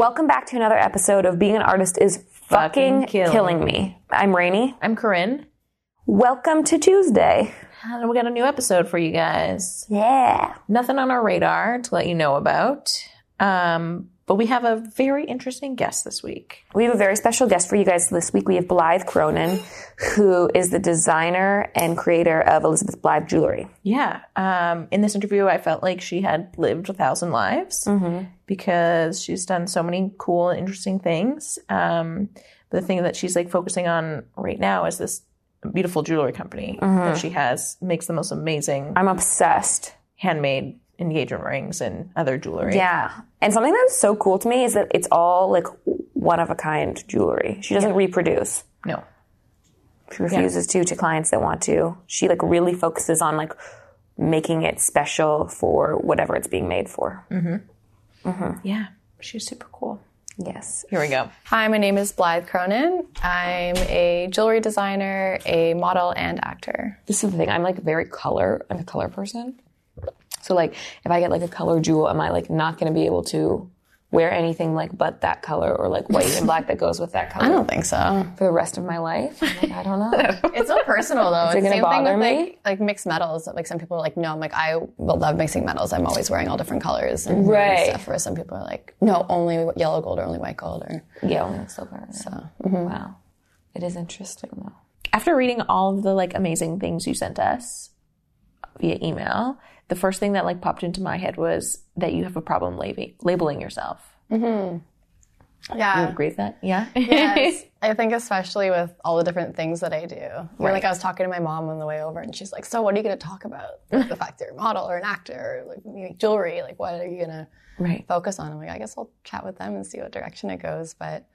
Welcome back to another episode of Being an Artist is Fucking, Fucking killing killing, me. I'm Rainey. I'm Corinne, Welcome to Tuesday. and we got a new episode for you guys. Yeah. Nothing on our radar to let you know about, um, but we have a very interesting guest this week. We have a very special guest for you guys this week. We have Blythe Cronin, who is the designer and creator of Elizabeth Blythe Jewelry. Yeah. Um, in this interview, I felt like she had lived a thousand lives because she's done so many cool and interesting things. Um, the thing that she's like focusing on right now is this beautiful jewelry company that she has makes the most amazing I'm obsessed. handmade engagement rings and other jewelry. Yeah. And something that's so cool to me is that it's all like one of a kind jewelry. She doesn't reproduce. No. She refuses to to clients that want to. She like really focuses on like making it special for whatever it's being made for. Mm-hmm. Mm-hmm. Yeah. She's super cool. Yes. Here we go. Hi, my name is Blythe Cronin. I'm a jewelry designer, a model, and actor. This is the thing. I'm like very color. I'm a color person. So like, if I get like a color jewel, am I like not going to be able to wear anything like but that color or like white and black that goes with that color I don't think so. for the rest of my life? I'm like, I don't know. It's so personal though. it it's gonna same bother thing with me? like, like mixed metals. Like some people are like, no, I'm like, I will love mixing metals. I'm always wearing all different colors and Right. stuff. Whereas some people are like, no, only yellow gold or only white gold or yeah, only silver. So mm-hmm. wow, it is interesting though. After reading all of the like amazing things you sent us via email, the first thing that like popped into my head was that you have a problem lab- labeling yourself. yeah. You agree with that? Yeah. yes. I think especially with all the different things that I do. Where like I was talking to my mom on the way over and she's like, So what are you gonna talk about? Like the fact that you're a model or an actor or like you jewelry, like what are you gonna right. focus on? I'm like, I guess I'll chat with them and see what direction it goes. But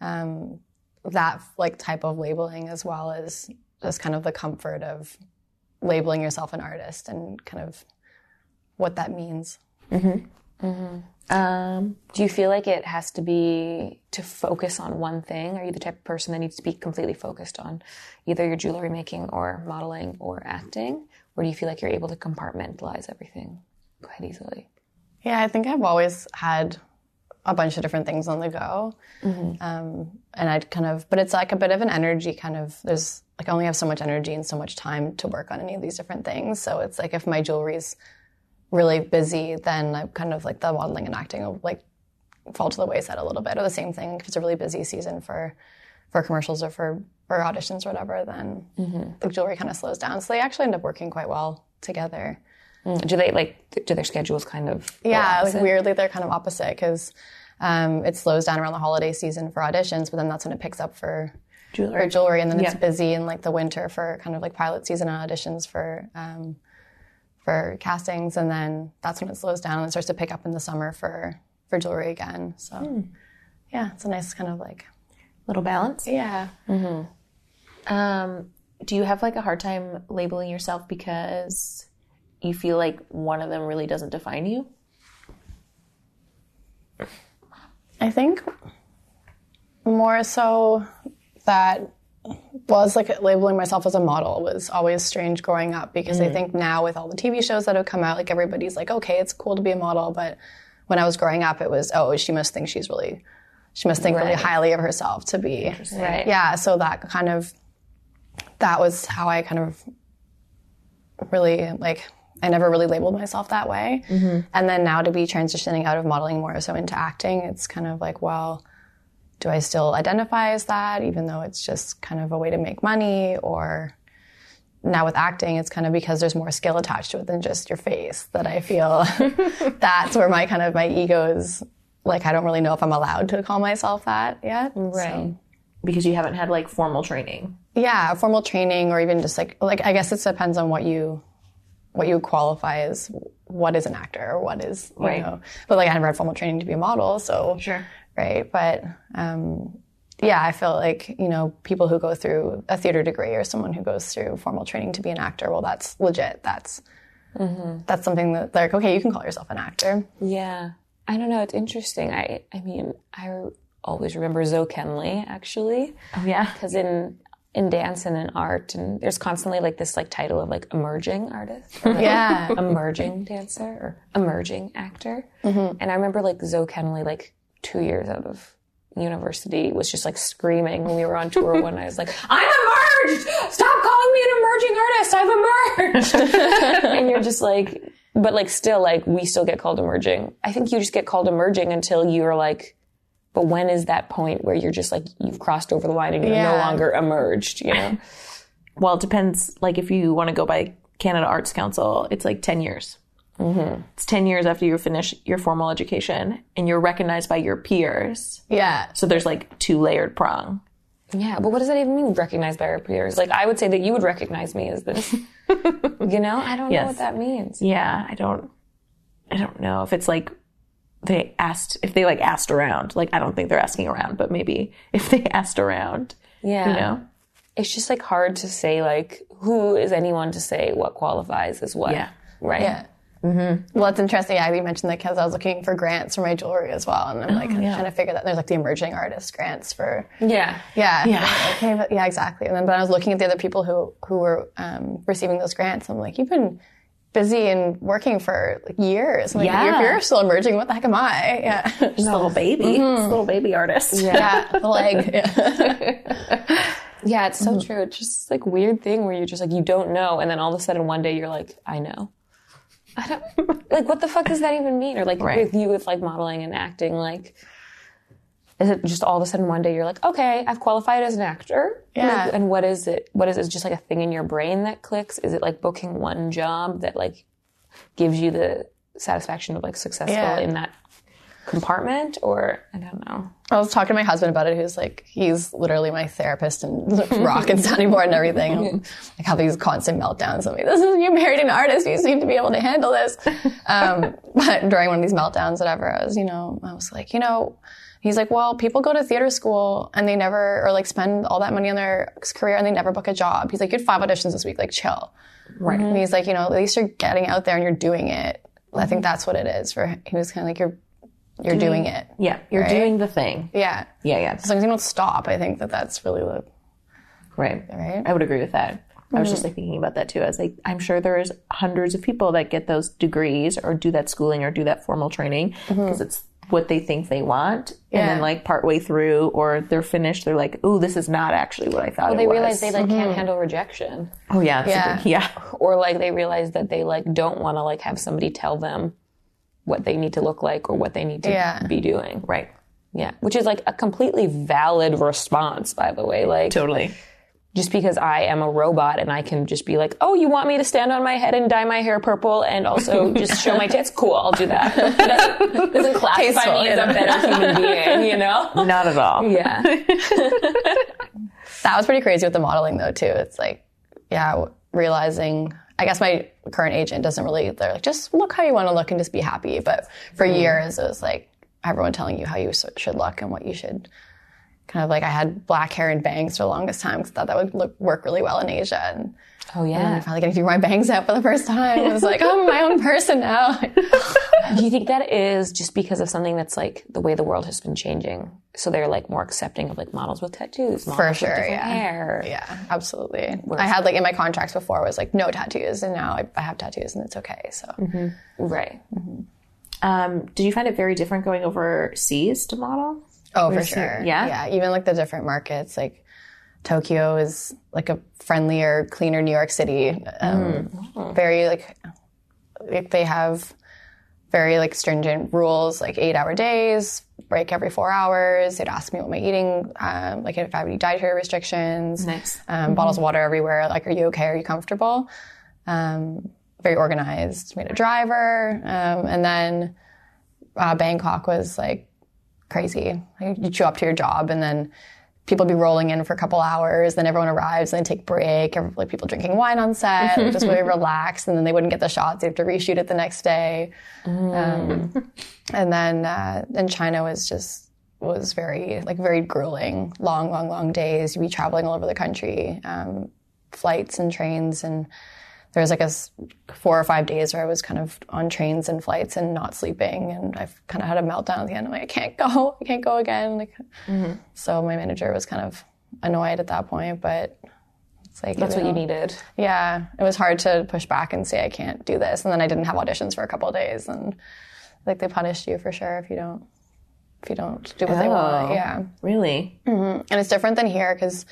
um that like type of labeling as well as just kind of the comfort of labeling yourself an artist and kind of what that means. Um, Do you feel like it has to be to focus on one thing? Are you the type of person that needs to be completely focused on either your jewelry making or modeling or acting? Or do you feel like you're able to compartmentalize everything quite easily? Yeah, I think I've always had a bunch of different things on the go. Um, and I'd kind of, but it's like a bit of an energy kind of, there's like I only have so much energy and so much time to work on any of these different things. So it's like if my jewelry's really busy, then I'm kind of like the modeling and acting will like fall to the wayside a little bit. Or the same thing, if it's a really busy season for, for commercials or for, for auditions or whatever, then the jewelry kind of slows down. So they actually end up working quite well together. Do they like, do their schedules kind of? Yeah, like weirdly, they're kind of opposite because um, it slows down around the holiday season for auditions, but then that's when it picks up for jewelry, for jewelry and then it's busy in like the winter for kind of like pilot season and auditions for um, for castings, and then that's when it slows down and it starts to pick up in the summer for for jewelry again. So yeah, it's a nice kind of like little balance. yeah. Um, do you have like a hard time labeling yourself because you feel like one of them really doesn't define you? I think more so that was like labeling myself as a model was always strange growing up because I mm. think now with all the TV shows that have come out, like everybody's like, okay, it's cool to be a model, but when I was growing up, it was, oh, she must think she's really, she must think really highly of herself to be, Right. yeah. So that kind of, that was how I kind of really like I never really labeled myself that way. Mm-hmm. And then now to be transitioning out of modeling more so into acting, it's kind of like, well, do I still identify as that, even though it's just kind of a way to make money? Or now with acting, it's kind of because there's more skill attached to it than just your face that I feel that's where my kind of my ego is like, I don't really know if I'm allowed to call myself that yet. So- Because you haven't had like formal training. yeah formal training or even just like like i guess it depends on what you what you qualify as what is an actor or what is you Right. know but like i never had formal training to be a model so Sure. Right but um yeah i feel like you know people who go through a theater degree or someone who goes through formal training to be an actor well that's legit that's that's something that like okay you can call yourself an actor Yeah. I don't know. It's interesting. I, I mean, I always remember Zoe Kenley actually. Oh yeah. because in in dance and in art and there's constantly like this like title of like emerging artist or, like, yeah emerging dancer or emerging actor and i remember like zoe kenley like two years out of university was just like screaming when we were on tour one night. I was like, I'm emerged! Stop calling me an emerging artist! I've emerged! and you're just like, but like still like we still get called emerging. I think you just get called emerging until you're like, but when is that point where you're just like you've crossed over the line and you're no longer emerged, you know? Well, it depends. Like if you want to go by Canada Arts Council, it's like 10 years. Mm-hmm. It's 10 years after you finish your formal education and you're recognized by your peers. Yeah. So there's like two layered prong. Yeah, but what does that even mean? Recognized by our peers? Like I would say that you would recognize me as this. you know, I don't know what that means. Yeah, I don't, I don't know if it's like they asked, if they like asked around. Like I don't think they're asking around, but maybe if they asked around, Yeah, you know? it's just like hard to say. Like, who is anyone to say what qualifies as what? Yeah. right. Yeah. Mm-hmm. Well, it's interesting. Yeah, you mentioned that because I was looking for grants for my jewelry as well, and I'm like oh, trying to figure that. There's like the emerging artist grants for yeah, yeah, Yeah. Okay, but yeah, exactly. And then, but I was looking at the other people who who were um, receiving those grants. I'm like, you've been busy and working for like years. I'm like, Yeah. if you're still emerging, what the heck am I? Yeah, Just a little baby, mm-hmm. just a little baby artist. yeah, the leg. Yeah. yeah. It's so mm-hmm. true. It's just like weird thing where you're just like you don't know, and then all of a sudden one day you're like, I know. I don't like what the fuck does that even mean? Or like Right. with you with like modeling and acting, like is it just all of a sudden one day you're like, okay, I've qualified as an actor? Yeah. Like, and what is it? What is it? Is it just like a thing in your brain that clicks? Is it like booking one job that like gives you the satisfaction of like successful Yeah. in that compartment? Or I don't know. I was talking to my husband about it. Who's like, he's literally my therapist and rock and sounding board and everything. like have these constant meltdowns. I'm like, this is you married an artist. You seem to be able to handle this. Um, but during one of these meltdowns, whatever, I was, you know, I was like, you know, he's like, well, people go to theater school and they never, or like spend all that money on their career and they never book a job. He's like, you had five auditions this week. Like, chill. Right. And he's like, you know, at least you're getting out there and you're doing it. I think that's what it is for. He was kind of like, you're, you're doing it. Yeah, you're Right? doing the thing. Yeah. Yeah, yeah. As long as you don't stop, I think that that's really the Right. Right. I would agree with that. I was just mm-hmm. like thinking about that too. I was like, I'm sure there's hundreds of people that get those degrees or do that schooling or do that formal training mm-hmm. because it's what they think they want. And then like partway through or they're finished, they're like, ooh, this is not actually what I thought it They realize they like can't mm-hmm. handle rejection. oh yeah. Yeah. yeah. or like they realize that they like don't want to like have somebody tell them what they need to look like or what they need to Yeah. be doing. Right. Yeah, which is like a completely valid response, by the way. Like Totally. just because I am a robot and I can just be like, oh, you want me to stand on my head and dye my hair purple and also just show my tits? Cool, I'll do that. It doesn't, doesn't classify Tasteful, me as a better human being, you know? Not at all. Yeah. that was pretty crazy with the modeling though too. It's like, yeah, realizing. I guess my current agent doesn't really. They're like, just look how you want to look and just be happy. But for mm-hmm. years, it was like everyone telling you how you should look and what you should. Kind of like I had black hair and bangs for the longest time because I thought that would look, work really well in Asia. And Oh then I yeah. finally getting to do my bangs out for the first time. It was like, oh, I'm my own person now. Do you think that is just because of something that's like the way the world has been changing? So they're like more accepting of like models with tattoos, models For sure, different yeah. hair. yeah, absolutely. I had like in my contracts before was like no tattoos, and now I, I have tattoos and it's okay. So. Right. Um, did you find it very different going overseas to model? Oh, for Where's your- sure. yeah? Yeah. Even like the different markets, like Tokyo is like a friendlier, cleaner New York City. Um, Very like, they have very like stringent rules, like eight hour days, break every four hours. They'd ask me what my eating, um, like if I have any dietary restrictions. Nice. Um, Bottles of water everywhere. Like, are you okay? Are you comfortable? Um, very organized. Made a driver, um, and then uh, Bangkok was like crazy. Like, you show up to your job and then people be rolling in for a couple hours, then everyone arrives and they take a break, every- like people drinking wine on set, just really relaxed, and then they wouldn't get the shots. They have to reshoot it the next day. Um, and then uh, then China was just was very like very grueling, long, long, long days. You'd be traveling all over the country, um, flights and trains, and there was like a four or five days where I was kind of on trains and flights and not sleeping, and I kind of had a meltdown at the end. I'm like, I can't go, I can't go again. Like, mm-hmm. so my manager was kind of annoyed at that point, but it's like That's what know, you needed. Yeah, it was hard to push back and say I can't do this, and then I didn't have auditions for a couple of days, and like they punished you for sure if you don't if you don't do what they want. Oh. Yeah. Really? Mm-hmm, and it's different than here because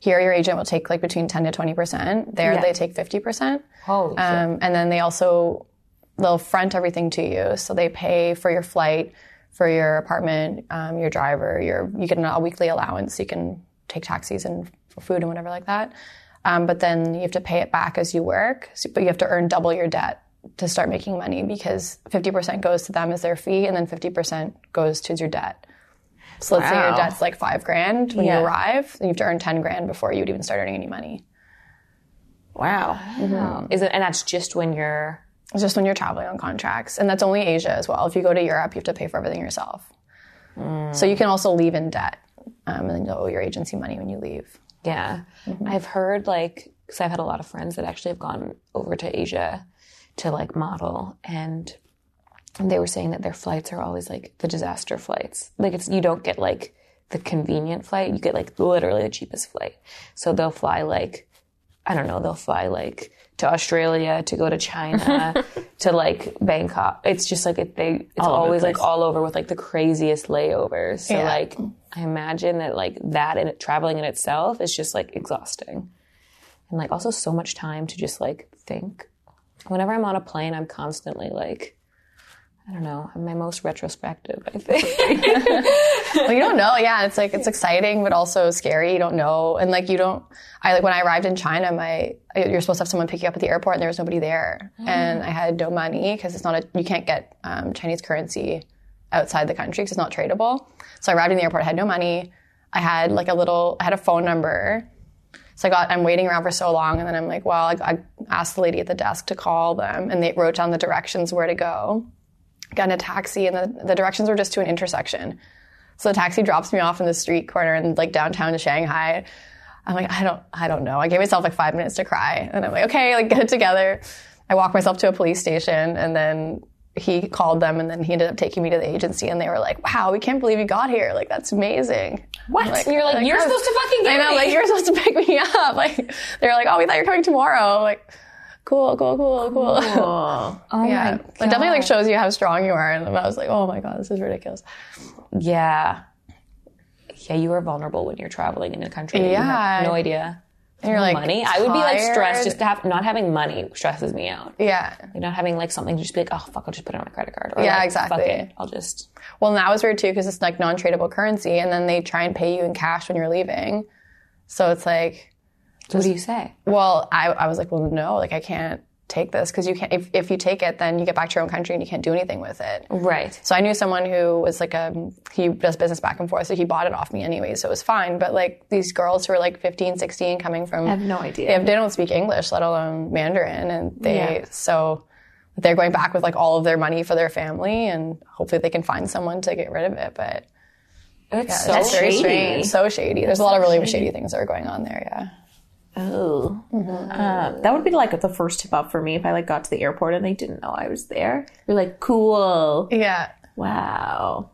here your agent will take like between 10 to 20%. There Yeah. they take 50%. Holy. Um, and then they also, they'll front everything to you. So they pay for your flight, for your apartment, um, your driver, your, you get a weekly allowance. You can take taxis and for food and whatever like that. Um, but then you have to pay it back as you work. So, but you have to earn double your debt to start making money because 50% goes to them as their fee and then 50% goes to your debt. So let's say your debt's like five grand when Yeah. you arrive, then you have to earn 10 grand before you'd even start earning any money. Wow. Wow. Is it? And that's just when you're. It's just when you're traveling on contracts. And that's only Asia as well. If you go to Europe, you have to pay for everything yourself. Mm. So you can also leave in debt. Um, and then you'll owe your agency money when you leave. Yeah. Mm-hmm. I've heard like, because I've had a lot of friends that actually have gone over to Asia to like model and they were saying that their flights are always like the disaster flights. Like it's, you don't get like the convenient flight, you get like literally the cheapest flight. So they'll fly like, I don't know, they'll fly like to Australia, to go to China, to like Bangkok. It's just like it, they, it's the always like all over with like the craziest layovers. So Yeah. like, I imagine that like that and traveling in itself is just like exhausting. And like also so much time to just like think. Whenever I'm on a plane, I'm constantly like, I don't know, I'm my most retrospective, I think. well, you don't know. Yeah, it's like it's exciting, but also scary. You don't know, and like you don't. I like when I arrived in China, my you're supposed to have someone pick you up at the airport, and there was nobody there, and I had no money because it's not a you can't get um, Chinese currency outside the country because it's not tradable. So I arrived in the airport, I had no money. I had like a little, I had a phone number. So I got, I'm waiting around for so long, and then I'm like, well, I, I asked the lady at the desk to call them, and they wrote down the directions where to go. Got in a taxi, and the, the directions were just to an intersection. So the taxi drops me off in the street corner in like downtown Shanghai. I'm like, I don't, I don't know. I gave myself like five minutes to cry, and I'm like, okay, like get it together. I walked myself to a police station, and then he called them, and then he ended up taking me to the agency, and they were like, wow, we can't believe you got here. Like that's amazing. What? You're like, you're supposed to fucking get I know, me. like you're supposed to pick me up. Like they're like, oh, we thought you were coming tomorrow. Like, cool, cool, cool, cool. Oh. oh yeah, it definitely like shows you how strong you are. And I was like, oh my god, this is ridiculous. Yeah. Yeah, you are vulnerable when you're traveling in a country. Yeah. have no idea. And you're like money. I would be like stressed just to have not having money stresses me out. Yeah. Like not having like something to just be like, oh fuck, I'll just put it on my credit card. Or Yeah, like, exactly. Fuck it, I'll just. Well, and that was weird too because it's like non-tradable currency, and then they try and pay you in cash when you're leaving. So it's like, So what do you say? well, I, I was like, well, no, like I can't take this because you can't. If, if you take it, then you get back to your own country and you can't do anything with it. Right. So I knew someone who was like a he does business back and forth, so he bought it off me anyway, so it was fine. But like these girls who are like 15, 16 coming from I have no idea. they, have, they don't speak English, let alone Mandarin, and they Yeah. so they're going back with like all of their money for their family, and hopefully they can find someone to get rid of it. But It's so it's very shady. strange, so shady. There's a lot of really shady things that are going on there. Yeah. Oh, um, that would be like the first tip off for me if I like got to the airport and they didn't know I was there. You're like, cool, Yeah. wow.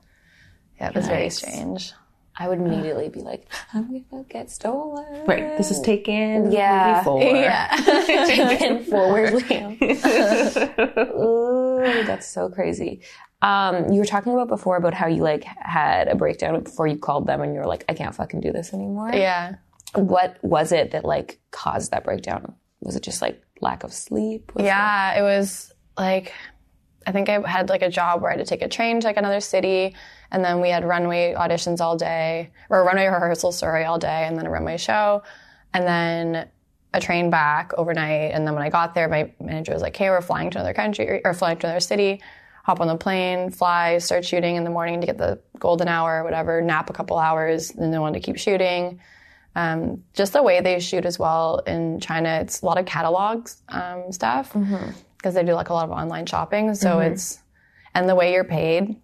Yeah, it was very strange. I would immediately be like, I'm gonna get stolen. Right, this is taken. Yeah. Yeah. taken forward, Liam. Ooh, that's so crazy. Um, you were talking about before about how you like had a breakdown before you called them and you were like, I can't fucking do this anymore. yeah. What was it that like caused that breakdown? Was it just like lack of sleep? Was Yeah, it was like I think I had like a job where I had to take a train to like another city, and then we had runway auditions all day, or runway rehearsal, sorry, all day, and then a runway show, and then a train back overnight. And then when I got there, my manager was like, "Hey, we're flying to another country or flying to another city." Hop on the plane, fly, start shooting in the morning to get the golden hour or whatever, nap a couple hours, and then wanted to keep shooting um, just the way they shoot as well in China, it's a lot of catalogs um, stuff because they do like a lot of online shopping. So it's and the way you're paid,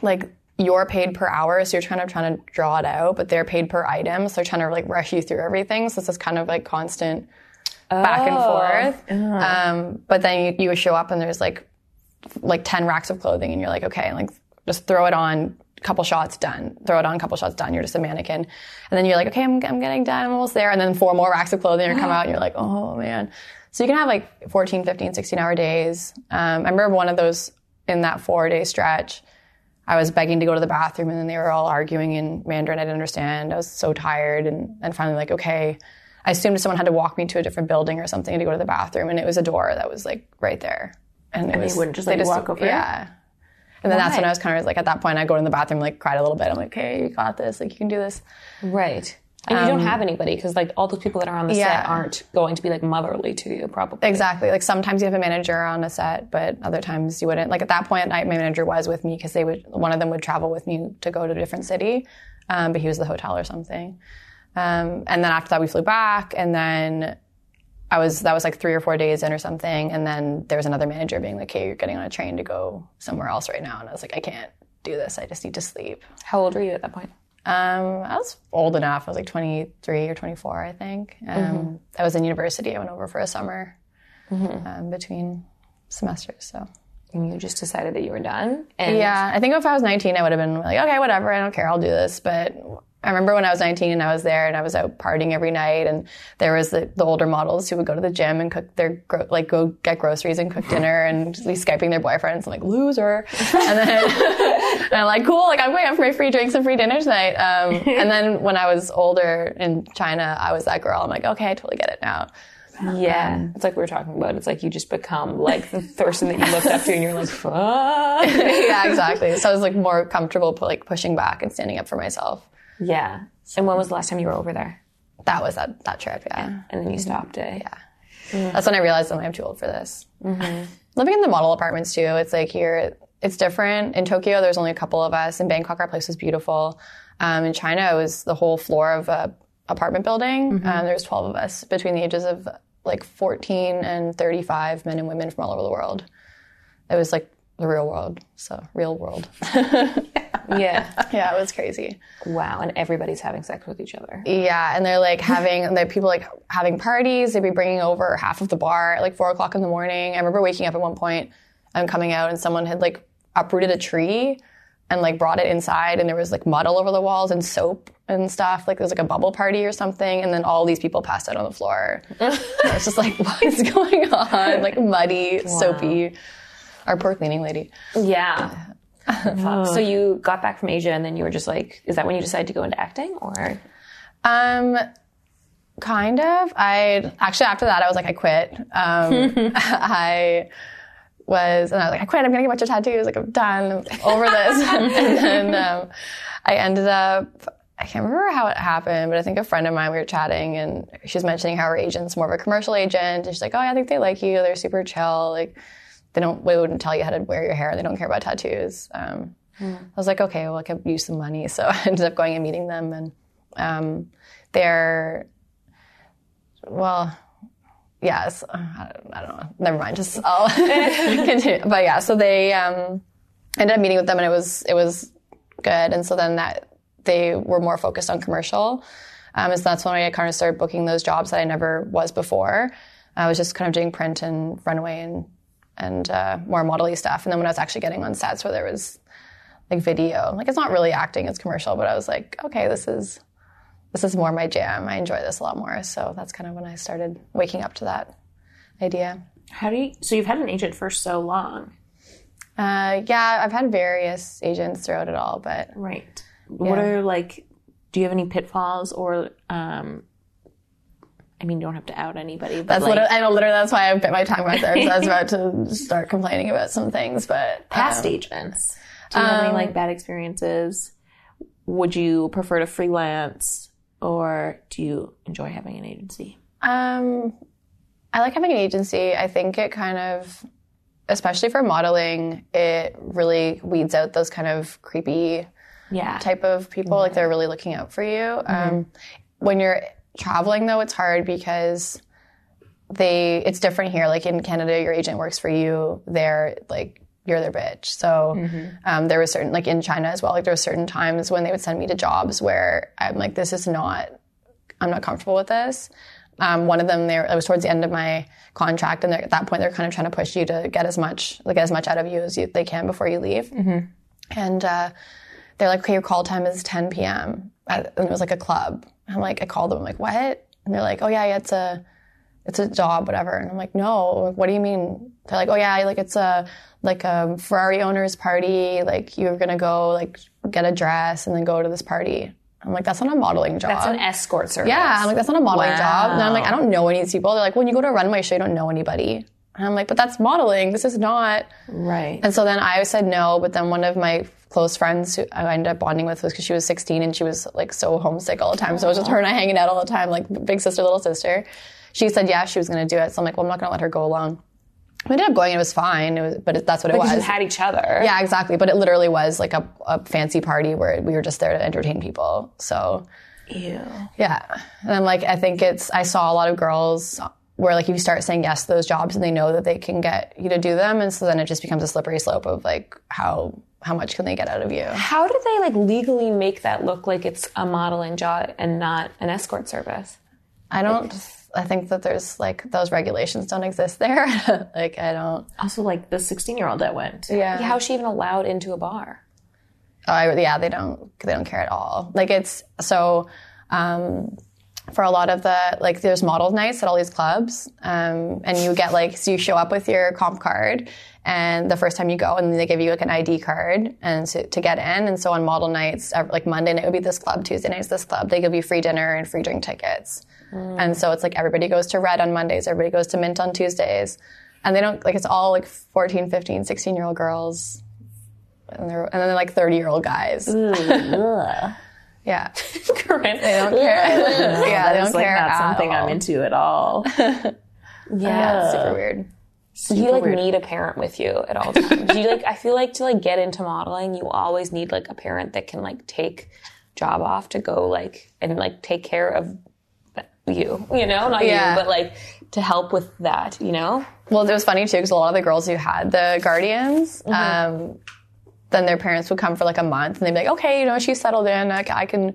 like you're paid per hour, so you're trying to trying to draw it out, but they're paid per item, so they're trying to like rush you through everything. So it's this kind of like constant back and forth. Um, but then you, you show up and there's like like 10 racks of clothing and you're like, okay, like just throw it on, couple shots done. Throw it on, couple shots done. You're just a mannequin. And then you're like, okay, I'm, I'm getting done. I'm almost there. And then four more racks of clothing are come out and you're like, oh man. So you can have like 14, 15, 16 hour days. Um, I remember one of those in that four day stretch. I was begging to go to the bathroom and then they were all arguing in Mandarin. I didn't understand. I was so tired and, and finally like, okay. I assumed someone had to walk me to a different building or something to go to the bathroom and it was a door that was like right there. And, it they wouldn't just, like, walk over? Yeah. And then that's when I was kind of like, at that point, I go in the bathroom, like cried a little bit. I'm like, okay, you got this. Like, you can do this. Right. And you don't have anybody because like all those people that are on the Um, yeah. set aren't going to be like motherly to you, probably. Exactly. Like sometimes you have a manager on a set, but other times you wouldn't. Like at that point, I, my manager was with me because they would. One of them would travel with me to go to a different city, um, but he was the hotel or something. Um, and then after that, we flew back, and then I was that was like three or four days in or something, and then there was another manager being like, "Hey, you're getting on a train to go somewhere else right now," and I was like, "I can't do this. I just need to sleep." How old were you at that point? Um, I was old enough. I was like 23 or 24, I think. Um, I was in university. I went over for a summer um, between semesters. So And you just decided that you were done. And yeah, I think if I was 19, I would have been like, okay, whatever. I don't care. I'll do this. But I remember when I was 19 and I was there and I was out partying every night and there was the, the older models who would go to the gym and cook their, gro- like go get groceries and cook dinner and be Skyping their boyfriends. I'm like, loser. And then, and I'm like, cool. Like I'm going out for my free drinks and free dinner tonight. Um, and then when I was older in China, I was that girl. I'm like, okay, I totally get it now. Yeah. it's like we were talking about. It's like you just become like the person that you looked up to and you're like, fuck. yeah, exactly. So I was like more comfortable like pushing back and standing up for myself. Yeah. And when was the last time you were over there? That was that, that trip. Yeah. And then you stopped it. Yeah. That's when I realized I'm, I'm too old for this. Living in the model apartments too, it's like here, it's different. In Tokyo, there's only a couple of us. In Bangkok, our place was beautiful. Um, in China, it was the whole floor of a apartment building. Um, there was 12 of us between the ages of like 14 and 35 men and women from all over the world. It was like the real world. So real world. Yeah. yeah, it was crazy. Wow. And everybody's having sex with each other. Yeah, and they're like having the people like having parties. They'd be bringing over half of the bar at like four o'clock in the morning. I remember waking up at one point and coming out, and someone had like uprooted a tree and like brought it inside, and there was like mud all over the walls and soap and stuff. Like there was like a bubble party or something, and then all these people passed out on the floor. I was just like, what's going on? Like muddy, soapy. Our poor cleaning lady. Yeah. So you got back from Asia and then you were just like, is that when you decided to go into acting or? Um, kind of. I actually after that I was like I quit. Um, I was and I was like I quit. I'm gonna get a bunch of tattoos. Like I'm done. I'm over this. and then um, I ended up. I can't remember how it happened, but I think a friend of mine we were chatting and she was mentioning how her agent's more of a commercial agent. And she's like, "Oh, yeah, I think they like you. They're super chill. Like they don't. They wouldn't tell you how to wear your hair. They don't care about tattoos." Um, I was like, "Okay, well, I could use some money." So I ended up going and meeting them, and um, they're well, yes. I don't, I don't know. Never mind. Just I'll continue. But yeah, so they um, ended up meeting with them, and it was it was good. And so then that they were more focused on commercial. Um, and so that's when I kind of started booking those jobs that I never was before. I was just kind of doing print and runway and and uh, more modelly stuff. And then when I was actually getting on sets where there was like video, like it's not really acting, it's commercial, but I was like, okay, this is this is more my jam. I enjoy this a lot more. So that's kind of when I started waking up to that idea. How do you? So you've had an agent for so long, Uh, yeah, I've had various agents throughout it all, but right? What are like? Do you have any pitfalls or? um I mean, you don't have to out anybody, but that's like, literally, I know literally that's why I bit my tongue right there. 'cause I was about to start complaining about some things, but past um, agents. Do you have any like bad experiences? Would you prefer to freelance, or do you enjoy having an agency? Um, I like having an agency. I think it kind of, especially for modeling, it really weeds out those kind of creepy Yeah, type of people. Like they're really looking out for you. Um, when you're traveling, though, it's hard because they it's different here. Like in Canada, your agent works for you. There, like you're their bitch. So um, there was certain like in China as well. Like there were certain times when they would send me to jobs where I'm like, this is not. I'm not comfortable with this. Um, one of them, there, it was towards the end of my contract, and at that point, they're kind of trying to push you to get as much, like as much out of you as you, they can before you leave. And uh, they're like, okay, your call time is 10 p.m. And it was like a club. I'm like, I called them. I'm like, what? And they're like, oh yeah, yeah, it's a it's a job, whatever. And I'm like, no, what do you mean? They're like, oh yeah, like it's a, like a Ferrari owner's party. Like you're going to go like get a dress and then go to this party. I'm like, that's not a modeling job. That's an escort service. Yeah, I'm like, that's not a modeling Wow. job. And I'm like, I don't know any of these people. They're like, when you go to a runway show, you don't know anybody. And I'm like, but that's modeling. This is not. Right. And so then I said no, but then one of my close friends who I ended up bonding with was because she was 16 and she was like so homesick all the time. So it was just her and I hanging out all the time, like big sister, little sister. She said, yeah, she was going to do it. So I'm like, well, I'm not going to let her go alone. We ended up going. And it was fine. It was, but it, that's what it Because you was. had each other. yeah, exactly. But it literally was like a, a fancy party where we were just there to entertain people. So Ew. yeah. And I'm like, I think it's, I saw a lot of girls where like you start saying yes to those jobs and they know that they can get you to do them. And so then it just becomes a slippery slope of like, how, how much can they get out of you? How do they like legally make that look like it's a modeling job and not an escort service? I don't, I think that there's like, those regulations don't exist there. like, I don't, Also, like the 16 year old that went. yeah. How is she even allowed into a bar? Oh, I, yeah, they don't. They don't care at all. Like it's so. Um, for a lot of the like, there's model nights at all these clubs, um, and you get like, so you show up with your comp card, and the first time you go, and they give you like an ID card, and to, to get in. And so on model nights, like Monday night would be this club, Tuesday night night's this club. They give you free dinner and free drink tickets, and so it's like everybody goes to Red on Mondays, everybody goes to Mint on Tuesdays, and they don't like it's all like 14, 15, 16 year old girls and they're and then they're like 30 year old guys. yeah. Corinne. They don't care. yeah, they don't It's like care not at something all. I'm into at all. Yeah, it's super weird. So you like need a parent with you at all times. Do you like? I feel like to like get into modeling, you always need like a parent that can like take job off to go like and like take care of you. You know, not Yeah. you, but like to help with that. You know. Well, it was funny too because a lot of the girls who had the guardians, um, then their parents would come for like a month and they'd be like, okay, you know, she's settled in. I, I can,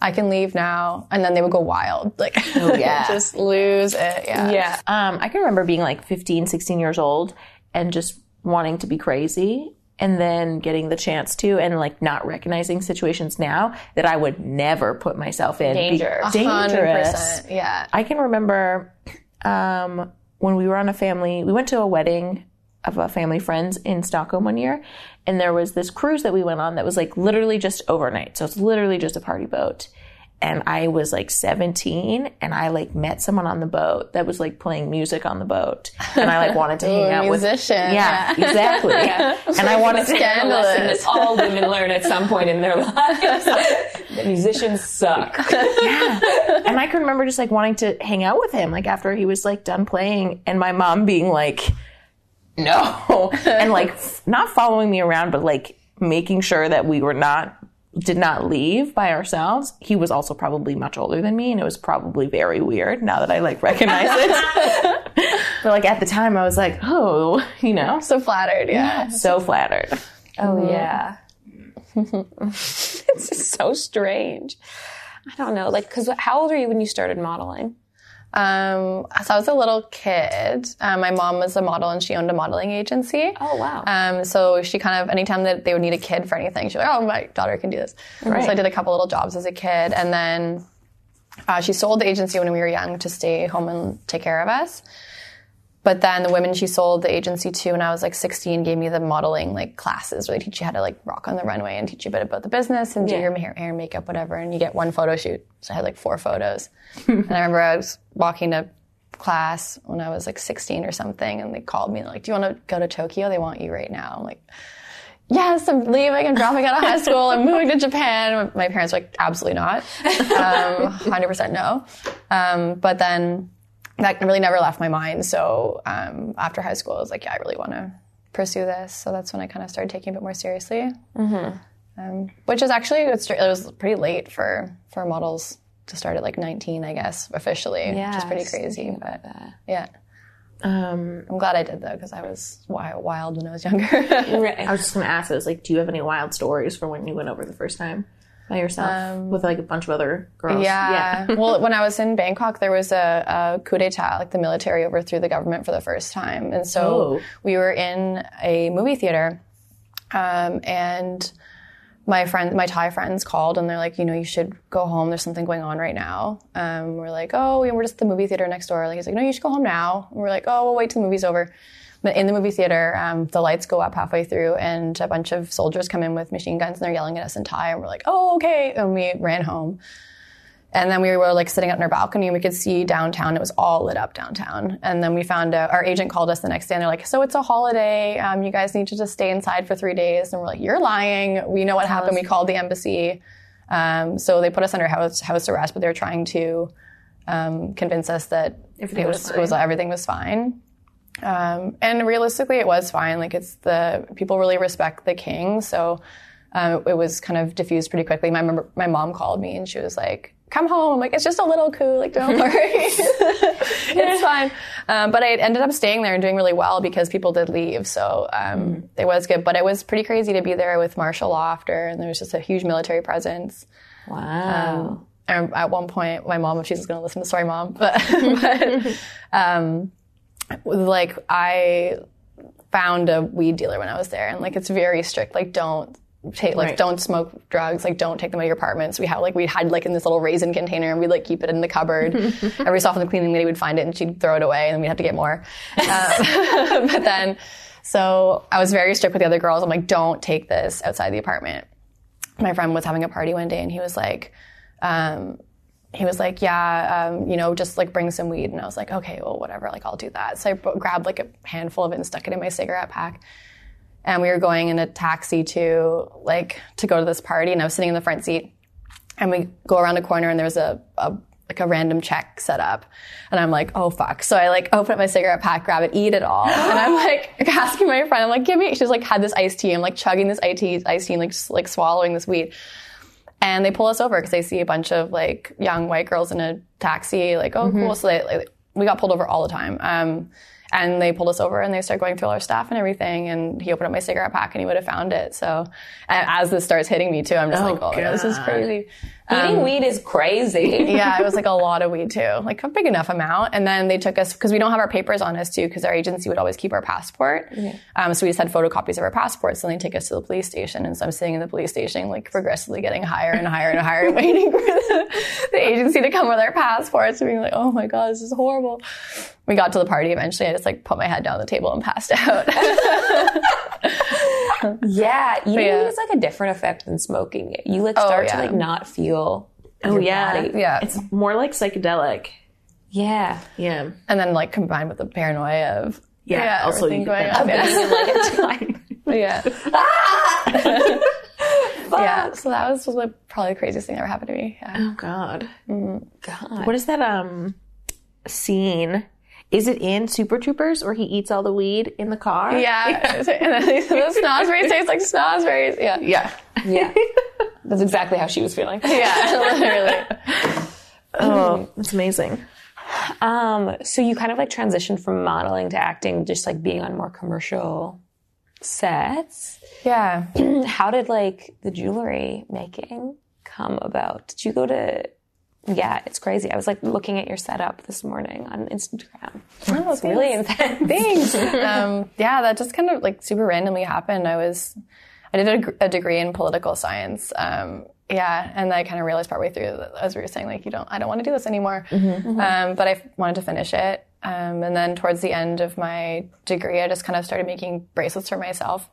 I can leave now. And then they would go wild, like, yeah. just lose it. Yeah. Yeah. Um, I can remember being like 15, 16 years old and just wanting to be crazy and then getting the chance to and like not recognizing situations now that I would never put myself in. Be- Danger. A dangerous. 100%. Yeah. I can remember um, when we were on a family, we went to a wedding of a family friends in Stockholm one year, and there was this cruise that we went on that was like literally just overnight. So it's literally just a party boat. And I was like 17 and I like met someone on the boat that was like playing music on the boat. And I like wanted to hang Ooh, out with musician. Yeah, exactly. And I wanted to Lesson Scandalous. that all women learn at some point in their lives. that musicians suck. yeah. and I can remember just like wanting to hang out with him, like after he was like done playing, and my mom being like, "No," and like not following me around, but like making sure that we were not did not leave by ourselves. He was also probably much older than me, and it was probably very weird now that I like recognize it. but like at the time, I was like, "Oh, you know." So flattered. Yeah. So flattered. Oh mm-hmm. yeah. it's just so strange. I don't know, like, because how old are you when you started modeling? Um, so I was a little kid. Um, my mom was a model and she owned a modeling agency. Oh wow. Um, so she kind of, anytime that they would need a kid for anything, she's like, oh, my daughter can do this. So I did a couple little jobs as a kid. And then uh, she sold the agency when we were young to stay home and take care of us. But then the women she sold the agency to when I was like 16 gave me the modeling like classes where they teach you how to like rock on the runway and teach you a bit about the business and do Yeah. your hair, hair and makeup, whatever. And you get one photo shoot. So I had like four photos. and I remember I was walking to class when I was like 16 or something and they called me like, do you want to go to Tokyo? They want you right now. I'm like, yes, I'm leaving. I'm dropping out of high school. I'm moving to Japan. My parents were like, absolutely not. Um, 100% no. Um, but then that really never left my mind. So um, after high school, I was like, yeah, I really want to pursue this. So that's when I kind of started taking it a bit more seriously. Um, which is actually it was pretty late for, for models to start at like 19, I guess, officially, yeah, which is pretty crazy. But yeah. Um, I'm glad I did though, because I was wild when I was younger. I was just going to ask, I was like, do you have any wild stories for when you went over the first time by yourself with like a bunch of other girls? Yeah. well, when I was in Bangkok, there was a, a coup d'etat, like the military overthrew the government for the first time. And so Oh. we were in a movie theater, um, and my friend, my Thai friends called and they're like, you know, you should go home. There's something going on right now. Um, we're like, oh, we're just at the movie theater next door. Like, he's like, no, you should go home now. And we're like, oh, we'll wait till the movie's over. But in the movie theater, um, the lights go up halfway through, and a bunch of soldiers come in with machine guns, and they're yelling at us in Thai. And we're like, oh, okay. And we ran home. And then we were like sitting out on our balcony and we could see downtown. It was all lit up downtown. And then we found out our agent called us the next day and they're like, so it's a holiday. Um, you guys need to just stay inside for three days. And we're like, you're lying. We know what happened. We called the embassy. Um, so they put us under house, house arrest, but they were trying to um, convince us that it was was, it was everything was fine. Um, and realistically, it was fine. Like it's the people really respect the king, so um, it was kind of diffused pretty quickly. My my mom called me and she was like, "Come home." I'm like, "It's just a little coup. Like, don't worry, it's fine." Um, but I ended up staying there and doing really well because people did leave, so um, it was good. But it was pretty crazy to be there with martial law after, and there was just a huge military presence. Wow. And at one point, my mom, if she's going to listen to sorry, mom, but, but um, like I found a weed dealer when I was there, and like it's very strict. Like, don't take like Right. don't smoke drugs. Like, don't take them out of your apartments. We had like we had like in this little raisin container, and we'd like keep it in the cupboard. Every so often, the cleaning lady would find it, and she'd throw it away, and then we'd have to get more. Um, but then, so I was very strict with the other girls. I'm like, don't take this outside the apartment my friend was having a party one day and he was like, um, he was like, yeah, um, you know, just like bring some weed. And I was like, okay, well, whatever, like I'll do that. So I grabbed like a handful of it and stuck it in my cigarette pack. And we were going in a taxi to like to go to this party, and I was sitting in the front seat. And we go around a corner, and there was a, a like a random check set up, and I'm like, oh fuck. So I like open up my cigarette pack, grab it, eat it all, and I'm like asking my friend, I'm like, give me. She's like had this iced tea. I'm like chugging this iced tea, iced tea, and like just, like swallowing this weed. And they pull us over because they see a bunch of like young white girls in a taxi, like, oh, cool. So they, like, we got pulled over all the time. Um, and they pulled us over and they started going through all our stuff and everything. And he opened up my cigarette pack and he would have found it. So and as this starts hitting me too, I'm just Oh, like, oh, God, this is crazy. Eating weed is crazy. yeah, it was like a lot of weed too, like a big enough amount. And then they took us because we don't have our papers on us too, because our agency would always keep our passport. Um, so we just had photocopies of our passports, and they take us to the police station. And so I'm sitting in the police station, like progressively getting higher and higher and higher, waiting for the, the agency to come with our passports, and being like, oh my god, this is horrible. We got to the party eventually. I just like put my head down on the table and passed out. Yeah, eating yeah. weed is like a different effect than smoking. You like Oh, start yeah. to like not feel. Oh your yeah, body. Yeah. It's more like psychedelic. Yeah. Yeah, and then like combined with the paranoia of Yeah, also you going get on. that Yeah. like a time. yeah. yeah. So that was like probably the craziest thing that ever happened to me. Yeah. Oh God. God. What is that um scene? Is it in Super Troopers where he eats all the weed in the car? Yeah. and then the snozberries taste like snozberries. Yeah. Yeah. Yeah. That's exactly how she was feeling. Yeah. Literally. Oh, that's amazing. Um, so you kind of like transitioned from modeling to acting, just like being on more commercial sets. Yeah. How did like the jewelry making come about? Did you go to? Yeah, it's crazy. I was like looking at your setup this morning on Instagram. Oh, It's really intense. Thanks. um, yeah, that just kind of like super randomly happened. I was, I did a, a degree in political science. Um, yeah, and I kind of realized partway through, that, as we were saying, like, you don't, I don't want to do this anymore. Um, but I f- wanted to finish it. Um, and then towards the end of my degree, I just kind of started making bracelets for myself.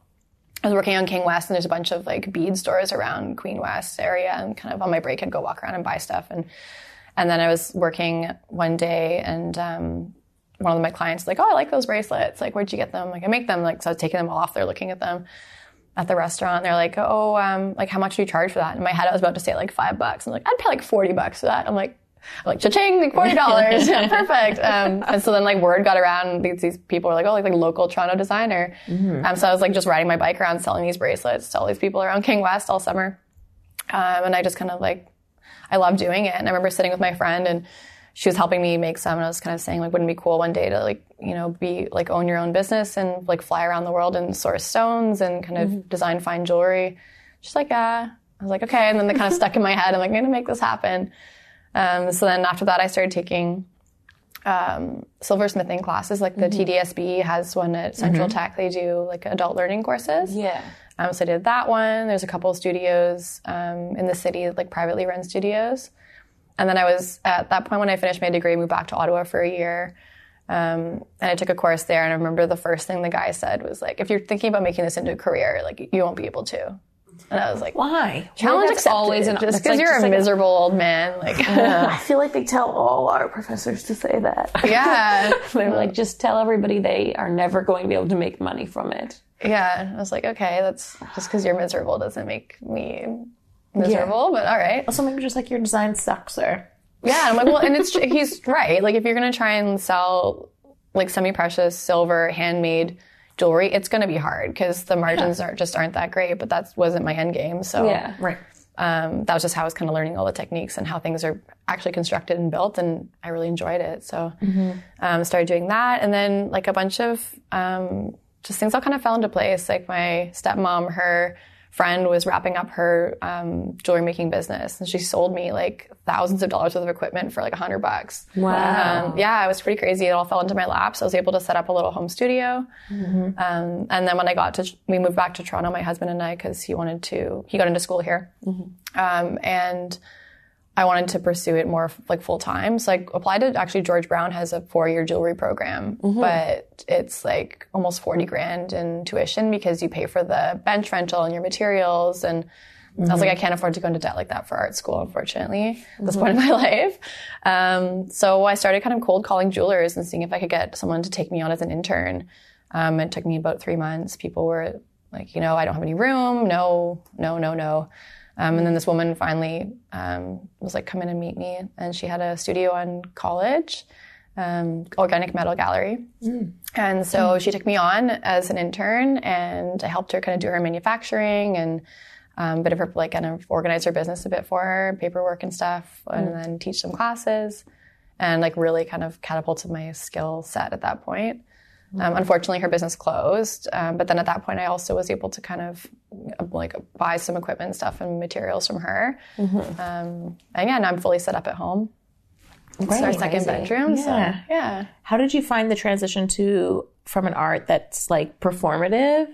I was working on King West, and there's a bunch of like bead stores around Queen West area, and kind of on my break, I'd go walk around and buy stuff. And and then I was working one day, and um, one of my clients was like, "Oh, I like those bracelets. Like, where'd you get them?" Like, I make them. Like, so I was taking them off. They're looking at them at the restaurant. They're like, "Oh, um, like how much do you charge for that?" In my head, I was about to say like five bucks. I'm like, "I'd pay like forty bucks for that." I'm like. I'm like cha-ching, like forty dollars, yeah, perfect. Um, and so then like word got around. These, these people were like, oh, like, like local Toronto designer. Um, so I was like just riding my bike around selling these bracelets to all these people around King West all summer. Um, and I just kind of like, I love doing it. And I remember sitting with my friend and she was helping me make some. And I was kind of saying like, wouldn't it be cool one day to like, you know, be like own your own business and like fly around the world and source stones and kind of design fine jewelry. She's like, yeah. I was like, okay. And then they kind of stuck in my head. I'm like, I'm going to make this happen. Um, so then after that, I started taking um, silversmithing classes. Like the TDSB has one at Central Tech. They do like adult learning courses. Yeah. Um, so I did that one. There's a couple of studios um, in the city, like privately run studios. And then I was at that point when I finished my degree, moved back to Ottawa for a year. Um, and I took a course there. And I remember the first thing the guy said was like, if you're thinking about making this into a career, like you won't be able to. And I was like, Why? challenge accepted. always an- just because like- you're a like miserable old man. Like, I feel like they tell all our professors to say that. yeah. They're like, just tell everybody they are never going to be able to make money from it. Yeah. I was like, okay, that's just because you're miserable doesn't make me miserable, but all right. Also, maybe just like your design sucks, sir. Yeah, I'm like, well, and it's he's right. Like, if you're gonna try and sell like semi-precious silver handmade jewelry, it's gonna be hard because the margins are just aren't that great. But that wasn't my end game. So Yeah. Right. um, that was just how I was kind of learning all the techniques and how things are actually constructed and built, and I really enjoyed it. So um, started doing that, and then like a bunch of um, just things all kind of fell into place. Like my stepmom, her friend was wrapping up her um, jewelry making business, and she sold me like thousands of dollars worth of equipment for like a hundred bucks. Wow. Um, yeah, it was pretty crazy. It all fell into my lap. So I was able to set up a little home studio. Um, and then when I got to, we moved back to Toronto, my husband and I, because he wanted to, he got into school here. Um, and I wanted to pursue it more like full time. So I applied to actually George Brown has a four year jewelry program, but it's like almost 40 grand in tuition because you pay for the bench rental and your materials. And I was like, I can't afford to go into debt like that for art school, unfortunately, at this point in my life. Um, so I started kind of cold calling jewelers and seeing if I could get someone to take me on as an intern. Um, it took me about three months. People were like, you know, I don't have any room. No, no, no, no. Um, and then this woman finally um, was like, come in and meet me. And she had a studio on college, um, Organic Metal Gallery. And so she took me on as an intern and I helped her kind of do her manufacturing and um, bit of her, like kind of organize her business a bit for her, paperwork and stuff, and then teach some classes and like really kind of catapulted my skill set at that point. Um, unfortunately, her business closed, um, but then at that point, I also was able to kind of uh, like buy some equipment and stuff and materials from her. Um, and yeah, now I'm fully set up at home. It's our second bedroom. Yeah. So yeah. How did you find the transition to from an art that's like performative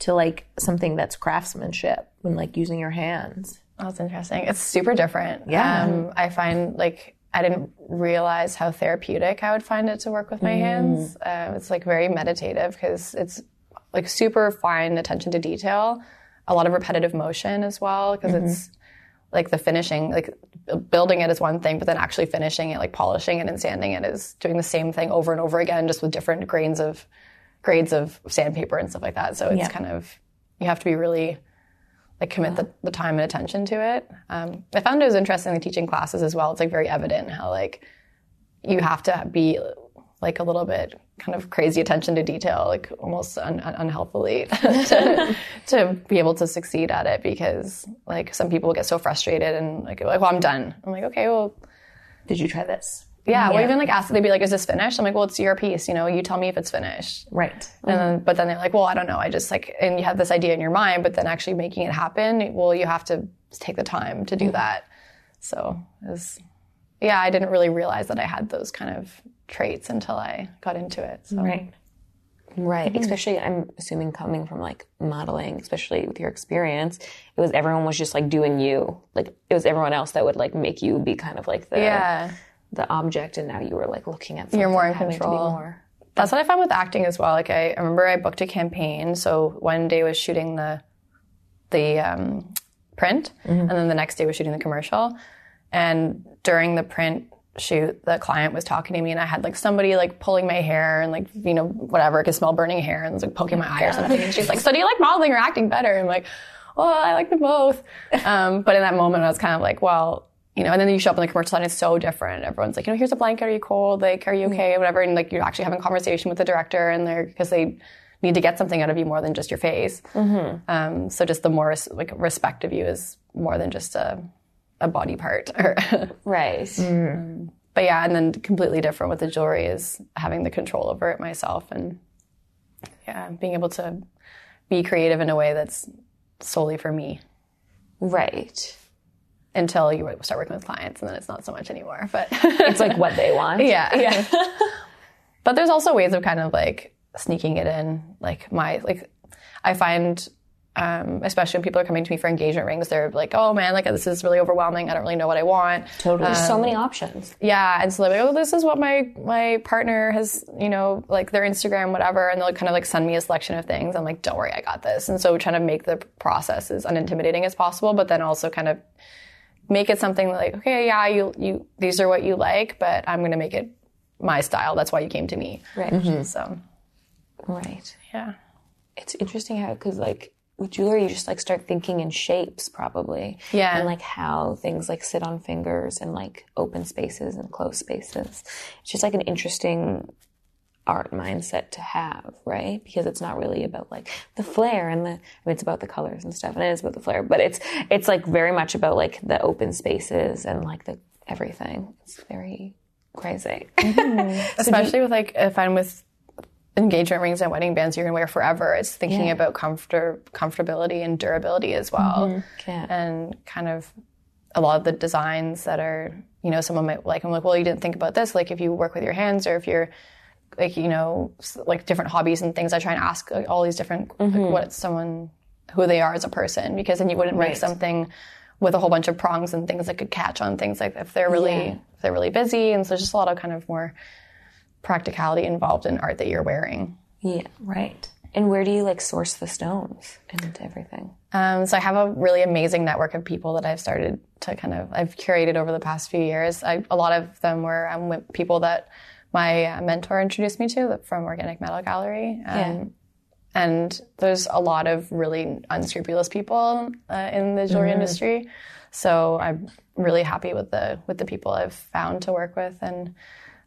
to like something that's craftsmanship and like using your hands? That's interesting. It's super different. Yeah. Um, I find like I didn't realize how therapeutic I would find it to work with my hands. Um, it's like very meditative because it's like super fine attention to detail, a lot of repetitive motion as well because it's like the finishing, like building it is one thing, but then actually finishing it, like polishing it and sanding it is doing the same thing over and over again, just with different grains of grades of sandpaper and stuff like that. So it's Yeah. kind of you have to be really like commit the, the time and attention to it. Um, I found it was interesting like teaching classes as well. It's like very evident how like you have to be like a little bit kind of crazy attention to detail, like almost un- un- unhealthily to, to be able to succeed at it because like some people get so frustrated and like, like well, I'm done. I'm like, okay, well, Did you try this? Yeah. Well, even like ask, they'd be like, is this finished? I'm like, well, it's your piece. You know, you tell me if it's finished. Right. And then, but then they're like, well, I don't know. I just like, and you have this idea in your mind, but then actually making it happen, well, you have to take the time to do mm-hmm. that. So it was, yeah, I didn't really realize that I had those kind of traits until I got into it. So. Right. Right. Mm-hmm. Especially, I'm assuming coming from like modeling, especially with your experience, it was everyone was just like doing you. Like it was everyone else that would like make you be kind of like the Yeah. The object, and now you were like looking at. Something, You're more in control. more- That's what I found with acting as well. Like I, I remember I booked a campaign. So one day was shooting the the um, print, and then the next day was shooting the commercial. And during the print shoot, the client was talking to me, and I had like somebody like pulling my hair and like you know whatever, I could smell burning hair, and was like poking my eye or something. And she's like, "So do you like modeling or acting better?" And I'm like, "Well, I like them both." Um, but in that moment, I was kind of like, "Well." You know, and then you show up in the commercial and it's so different. Everyone's like, you know, here's a blanket. Are you cold? Like, are you okay? Whatever. And like, you're actually having a conversation with the director and they're, because they need to get something out of you more than just your face. Um, so just the more res- like respect of you is more than just a, a body part. Right. but yeah, and then completely different with the jewelry is having the control over it myself and yeah, being able to be creative in a way that's solely for me Right. Until you start working with clients and then it's not so much anymore. But It's like what they want. yeah. Yeah. but there's also ways of kind of like sneaking it in. Like my like I find um, especially when people are coming to me for engagement rings, they're like, "Oh man, like this is really overwhelming. I don't really know what I want." Totally. There's so many options. Yeah, and so they're like, "Oh, this is what my my partner has, you know, like their Instagram, whatever," and they'll kind of like send me a selection of things. I'm like, "Don't worry, I got this." And so we're trying to make the process as unintimidating as possible, but then also kind of make it something like, "Okay, yeah, you you these are what you like, but I'm going to make it my style. That's why you came to me." Right. Mm-hmm. So Right. yeah. It's interesting how, because like with jewelry, you just like start thinking in shapes probably. Yeah. And like how things like sit on fingers and like open spaces and closed spaces. It's just like an interesting art mindset to have, right? Because it's not really about like the flair and the, I mean, it's about the colors and stuff and it is about the flair, but it's, it's like very much about like the open spaces and like the everything. It's very crazy. Mm-hmm. especially with like if I'm with engagement rings and wedding bands you're gonna wear forever. It's thinking Yeah. about comfort comfortability and durability as well, mm-hmm. Yeah. and kind of a lot of the designs that are you know someone might like. I'm like, well, you didn't think about this. Like if you work with your hands or if you're like you know like different hobbies and things. I try and ask like, all these different like, what someone who they are as a person because then you wouldn't make something with a whole bunch of prongs and things that could catch on things like if they're really Yeah. if they're really busy and so there's just a lot of kind of more practicality involved in art that you're wearing. yeah. right. And where do you like source the stones and everything? Um, so I have a really amazing network of people that I've started to kind of I've curated over the past few years. I, a lot of them were um, people that my uh, mentor introduced me to from Organic Metal Gallery. Um, Yeah. And there's a lot of really unscrupulous people uh, in the jewelry industry. So I'm really happy with the with the people I've found to work with and.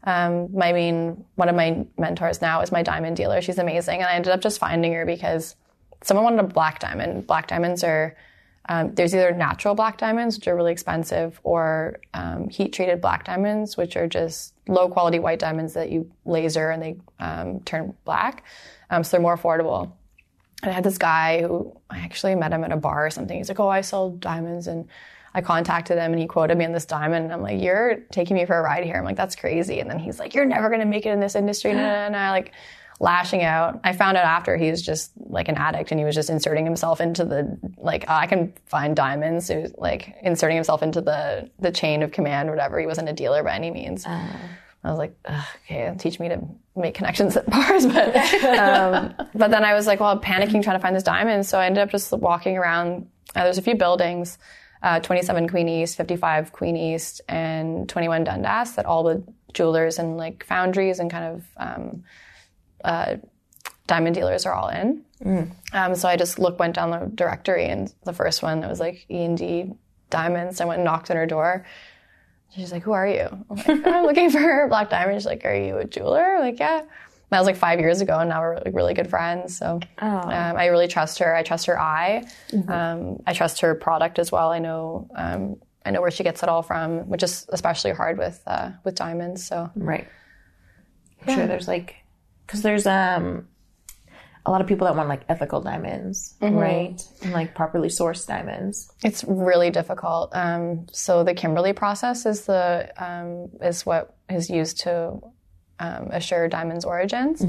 Um, my main one of my mentors now is my diamond dealer. She's amazing, and I ended up just finding her because someone wanted a black diamond. Black diamonds are um, there's either natural black diamonds, which are really expensive, or um, heat treated black diamonds, which are just low quality white diamonds that you laser and they um, turn black. Um, so they're more affordable. And I had this guy who I actually met him at a bar or something. He's like, "Oh, I sell diamonds," and I contacted him and he quoted me on this diamond. And I'm like, "You're taking me for a ride here." I'm like, "That's crazy." And then he's like, "You're never gonna make it in this industry," and I like lashing out. I found out after he was just like an addict and he was just inserting himself into the like oh, I can find diamonds. He was like inserting himself into the the chain of command or whatever. He wasn't a dealer by any means. I was like, Ugh, okay, teach me to make connections at bars. But, um, but then I was like, well, panicking trying to find this diamond. So I ended up just walking around. Uh, there's a few buildings, uh, 27 Queen East, 55 Queen East, and 21 Dundas that all the jewelers and like foundries and kind of um, uh, diamond dealers are all in. Um, so I just looked, went down the directory, and the first one that was like E and D Diamonds. I went and knocked on her door. She's like, "Who are you?" I'm like, "I'm looking for black diamonds." She's like, "Are you a jeweler?" I'm like, yeah. That was like five years ago, and now we're like really good friends. So um, I really trust her. I trust her eye. Um, I trust her product as well. I know. Um, I know where she gets it all from, which is especially hard with uh, with diamonds. So Right. I'm sure there's like, because there's um a lot of people that want like ethical diamonds, right? And like properly sourced diamonds. It's really difficult. Um, so the Kimberley process is the um, is what is used to um, assure diamonds' origins.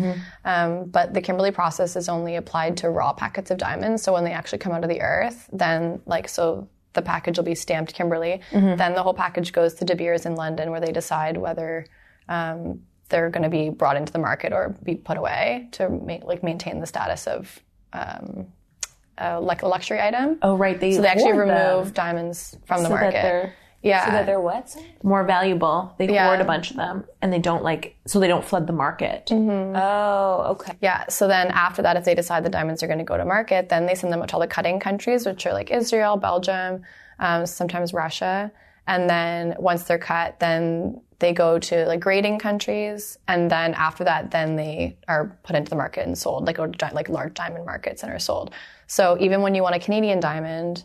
Um, but the Kimberley process is only applied to raw packets of diamonds. So when they actually come out of the earth, then like so the package will be stamped Kimberley. Then the whole package goes to De Beers in London, where they decide whether um, they're going to be brought into the market or be put away to ma- like maintain the status of um, uh, like a luxury item. Oh, right. They So they actually hoard them remove diamonds from the so market. that yeah. So that they're what? more valuable. They Yeah. hoard a bunch of them, and they don't like so they don't flood the market. Oh, okay. yeah. So then after that, if they decide the diamonds are going to go to market, then they send them out to all the cutting countries, which are like Israel, Belgium, um, sometimes Russia. And then once they're cut, then they go to like grading countries. And then after that, then they are put into the market and sold. Like go to like large diamond markets and are sold. So even when you want a Canadian diamond,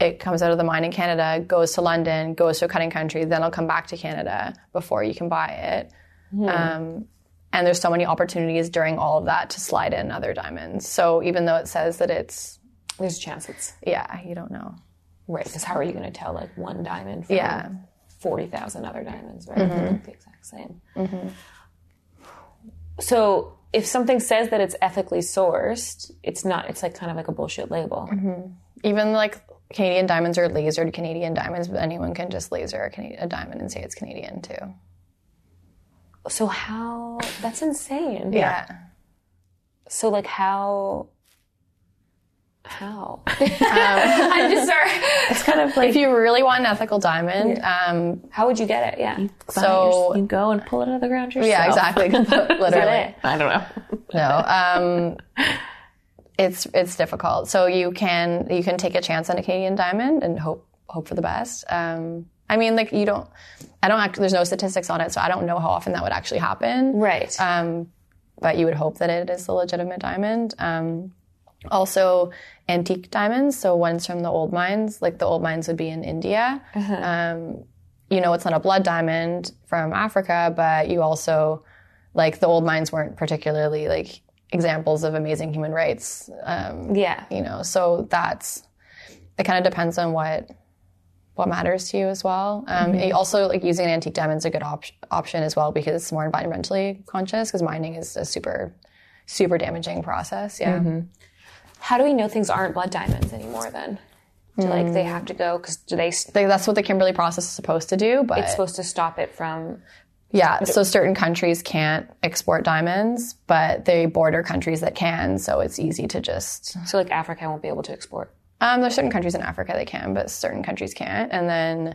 it comes out of the mine in Canada, goes to London, goes to a cutting country, then it'll come back to Canada before you can buy it. Um, and there's so many opportunities during all of that to slide in other diamonds. So even though it says that it's, There's a chance it's yeah, you don't know. Right. Because how are you going to tell like one diamond from Yeah. forty thousand other diamonds? Right, mm-hmm. they look the exact same. Mm-hmm. So if something says that it's ethically sourced, it's not. It's like kind of like a bullshit label. Mm-hmm. Even like Canadian diamonds are lasered Canadian diamonds, but anyone can just laser a, Canadian, a diamond and say it's Canadian too. So how? That's insane. Yeah. So like how? How? I'm just sorry. It's kind of like If you really want an ethical diamond, um, How would you get it? Yeah. so you go and pull it out of the ground yourself. yeah, exactly. Literally. I don't know. No. Um, it's it's difficult. So you can you can take a chance on a Canadian diamond and hope hope for the best. Um, I mean, like you don't. I don't. Act, there's no statistics on it, so I don't know how often that would actually happen. Right. Um, but you would hope that it is a legitimate diamond. Also, antique diamonds, so ones from the old mines, like the old mines would be in India. Um, you know, it's not a blood diamond from Africa, but you also, like, the old mines weren't particularly like examples of amazing human rights. Um, yeah. you know, so that's it. Kind of depends on what what matters to you as well. Um, and Also, like using an antique diamond is a good op- option as well because it's more environmentally conscious. Because mining is a super super damaging process. Yeah. How do we know things aren't blood diamonds anymore? Then, do like they have to go because do they? Like, that's what the Kimberley process is supposed to do, but it's supposed to stop it from. yeah, so certain countries can't export diamonds, but they border countries that can, so it's easy to just. So like Africa won't be able to export. Um, there's certain countries in Africa that can, but certain countries can't, and then,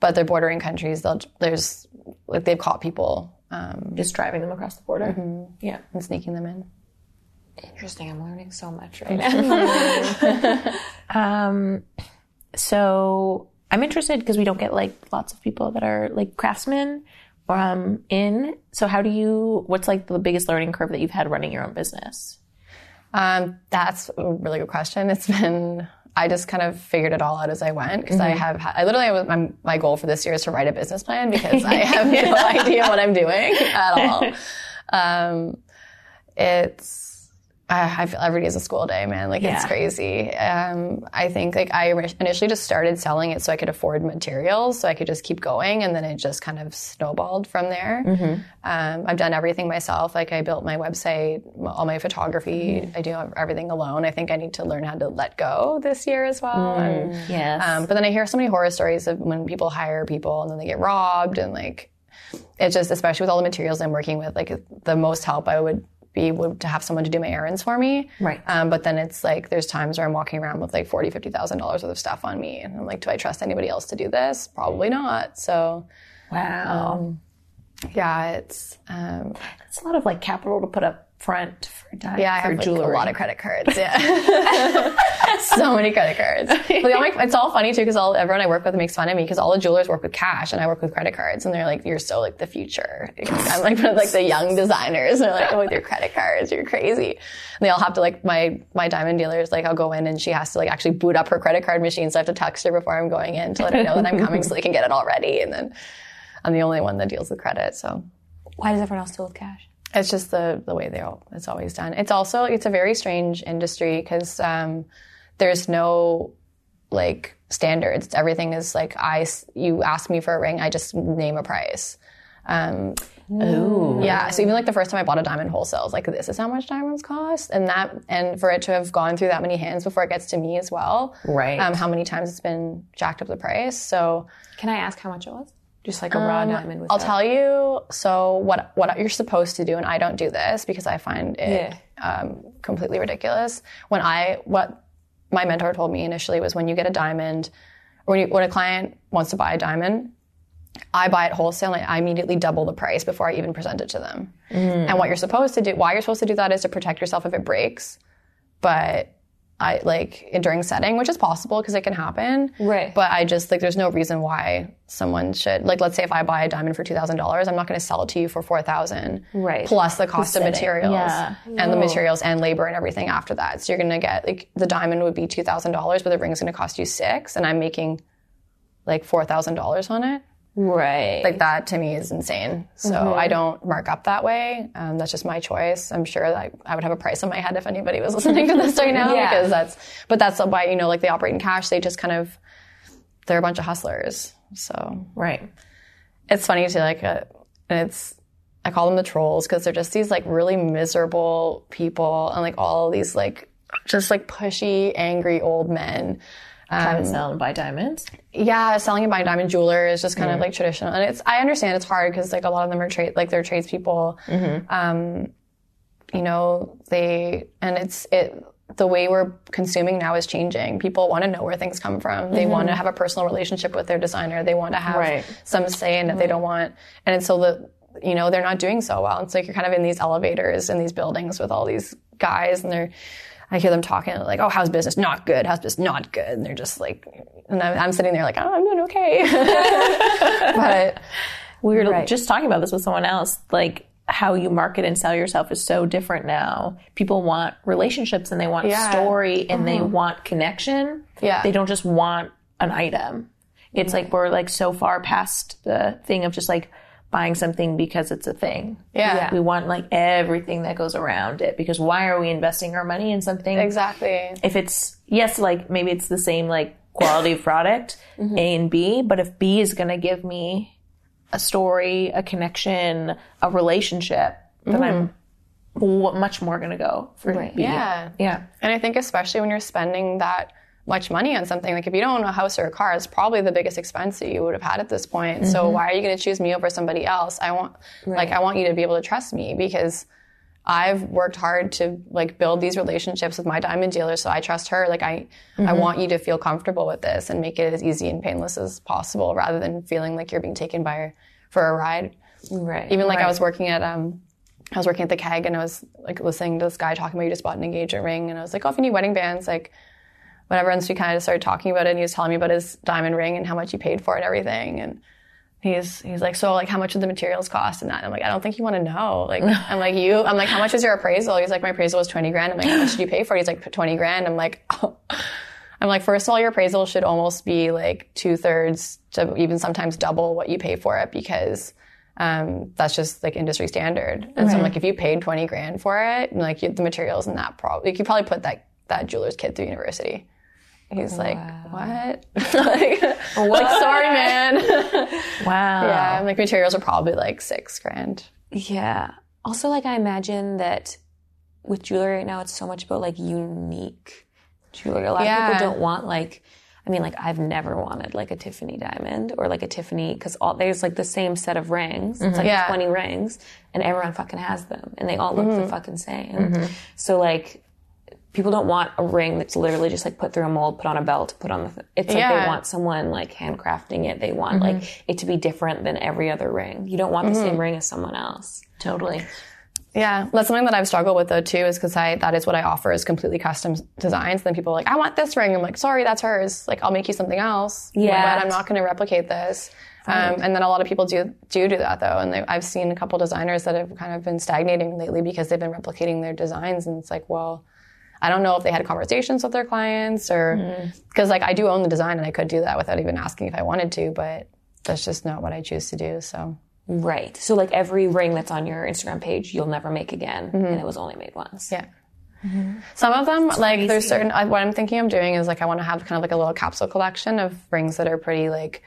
but they're bordering countries. They'll there's like they've caught people um, Just driving them across the border. Yeah. and sneaking them in. Interesting. I'm learning so much right now. So I'm interested because we don't get like lots of people that are like craftsmen um, in. So how do you? What's like the biggest learning curve that you've had running your own business? Um, that's a really good question. It's been I just kind of figured it all out as I went because I have I literally was, my, my goal for this year is to write a business plan because I have no idea what I'm doing at all. Um, it's I, I feel every day is a school day, man. Like it's crazy. Um, I think like I initially just started selling it so I could afford materials, so I could just keep going, and then it just kind of snowballed from there. Um, I've done everything myself. Like I built my website, all my photography. I do everything alone. I think I need to learn how to let go this year as well. And, Yes. um, but then I hear so many horror stories of when people hire people and then they get robbed and like it's just especially with all the materials I'm working with, like the most help I would be would to have someone to do my errands for me. Right. Um, but then it's like there's times where I'm walking around with like forty, fifty thousand dollars worth of stuff on me, and I'm like, do I trust anybody else to do this? Probably not. So wow. yeah, it's um, It's a lot of like capital to put up front for di- yeah, I for have like, a lot of credit cards. Yeah, so many credit cards. But all make, it's all funny too because all everyone I work with makes fun of me because all the jewelers work with cash and I work with credit cards, and they're like, "You're so like the future." I'm like one of like the young designers. And they're like, "Oh, with your credit cards, you're crazy." And they all have to like my my diamond dealers like I'll go in and she has to like actually boot up her credit card machine, so I have to text her before I'm going in to let her know that I'm coming so they can get it all ready, and then. I'm the only one that deals with credit, so Why does everyone else deal with cash? It's just the the way they all it's always done. It's also it's a very strange industry because um, there's no like standards. Everything is like I you ask me for a ring, I just name a price. Um, Ooh. yeah, so even like the first time I bought a diamond wholesale, I was like, this is how much diamonds cost, and that and for it to have gone through that many hands before it gets to me as well, Right. Um, how many times it's been jacked up the price? So Can I ask how much it was? Just like a raw diamond. With I'll tell you. So what what you're supposed to do, and I don't do this because I find it um, completely ridiculous. When I what my mentor told me initially was when you get a diamond, or when you, when a client wants to buy a diamond, I buy it wholesale and I immediately double the price before I even present it to them. And what you're supposed to do, why you're supposed to do that is to protect yourself if it breaks. But I like during setting, which is possible because it can happen. Right. But I just like there's no reason why someone should like let's say if I buy a diamond for two thousand dollars, I'm not going to sell it to you for four thousand. Right. Plus the cost of materials Yeah. and the materials and labor and everything after that. So you're going to get like the diamond would be two thousand dollars, but the ring's going to cost you six, and I'm making like four thousand dollars on it. Right. Like that to me is insane. So I don't mark up that way. Um, that's just my choice. I'm sure that I would have a price on my head if anybody was listening to this right now Yeah. because that's, but that's why, you know, like they operate in cash. They just kind of, they're a bunch of hustlers. So Right. it's funny to like, uh, it's, I call them the trolls because they're just these like really miserable people and like all these like just like pushy, angry old men. Trying to sell and buy diamonds. Yeah, selling and buying diamond jeweler is just kind of like traditional, and it's I understand it's hard because like a lot of them are trade like they're tradespeople. Mm-hmm. Um, you know, they and it's it the way we're consuming now is changing. People want to know where things come from. They want to mm-hmm. have a personal relationship with their designer. They want to have Right. some say in it. They don't want, and so the you know they're not doing so well. It's like you're kind of in these elevators in these buildings with all these guys, and they're. I hear them talking like, "Oh, how's business? Not good. How's business? Not good." And they're just like, and I'm, I'm sitting there like, "Oh, I'm doing okay," but We were Right. just talking about this with someone else. Like how you market and sell yourself is so different now. People want relationships and they want Yeah. story and they mm-hmm. want connection. Yeah. They don't just want an item. It's like we're like so far past the thing of just like buying something because it's a thing. Yeah. We want like everything that goes around it because why are we investing our money in something exactly. if it's yes, like maybe it's the same like quality of product, mm-hmm. A and B, but if B is going to give me a story, a connection, a relationship, then I'm mm. much more going to go for B. Yeah. Yeah. And I think especially when you're spending that much money on something, like if you don't own a house or a car, it's probably the biggest expense that you would have had at this point. So why are you going to choose me over somebody else? I want, like, I want you to be able to trust me because I've worked hard to like build these relationships with my diamond dealer. So I trust her. Like I, I want you to feel comfortable with this and make it as easy and painless as possible rather than feeling like you're being taken by for a ride. Right. Even like I was working at um I was working at the keg and I was like listening to this guy talking about you just bought an engagement ring and I was like, Oh, if you need wedding bands, like whatever. And so we kind of started talking about it and he was telling me about his diamond ring and how much he paid for it and everything. And he's he's like, So like how much did the materials cost and that? And I'm like, I don't think you want to know. Like I'm like, you I'm like, how much was your appraisal? He's like, My appraisal was twenty grand. I'm like, how much did you pay for it? He's like twenty grand. I'm like, oh. I'm like, first of all, your appraisal should almost be like two thirds to even sometimes double what you pay for it because um, that's just like industry standard. And so I'm like, if you paid 20 grand for it, like you, the materials and that probably, you could probably put that, that jeweler's kid through university. He's like, what? like, like, sorry, man. Wow. yeah. Like, materials are probably like six grand. Yeah. Also, like I imagine that with jewelry right now, it's so much about like unique jewelry. A lot Yeah. of people don't want like, I mean, like I've never wanted like a Tiffany diamond or like a Tiffany because all there's like the same set of rings. It's like mm-hmm. Yeah. 20 rings, and everyone fucking has them, and they all look the mm-hmm. fucking same. Mm-hmm. So like. People don't want a ring that's literally just like put through a mold, put on a belt, put on the. Th- it's like Yeah. they want someone like handcrafting it. They want like it to be different than every other ring. You don't want the same ring as someone else. Totally. Yeah, that's something that I've struggled with though too, is because I that is what I offer is completely custom designs. And then people are like, I want this ring. I'm like, sorry, that's hers. Like, I'll make you something else. Yeah. but I'm not going to replicate this. Um, and then a lot of people do do do that though, and they, I've seen a couple designers that have kind of been stagnating lately because they've been replicating their designs, and it's like, well, I don't know if they had conversations with their clients or hmm. because like I do own the design and I could do that without even asking if I wanted to, but that's just not what I choose to do. So Right. So like every ring that's on your Instagram page, you'll never make again, mm-hmm. and it was only made once. Yeah. Mm-hmm. Some of them, like there's certain. What I'm thinking of doing is like I want to have kind of like a little capsule collection of rings that are pretty like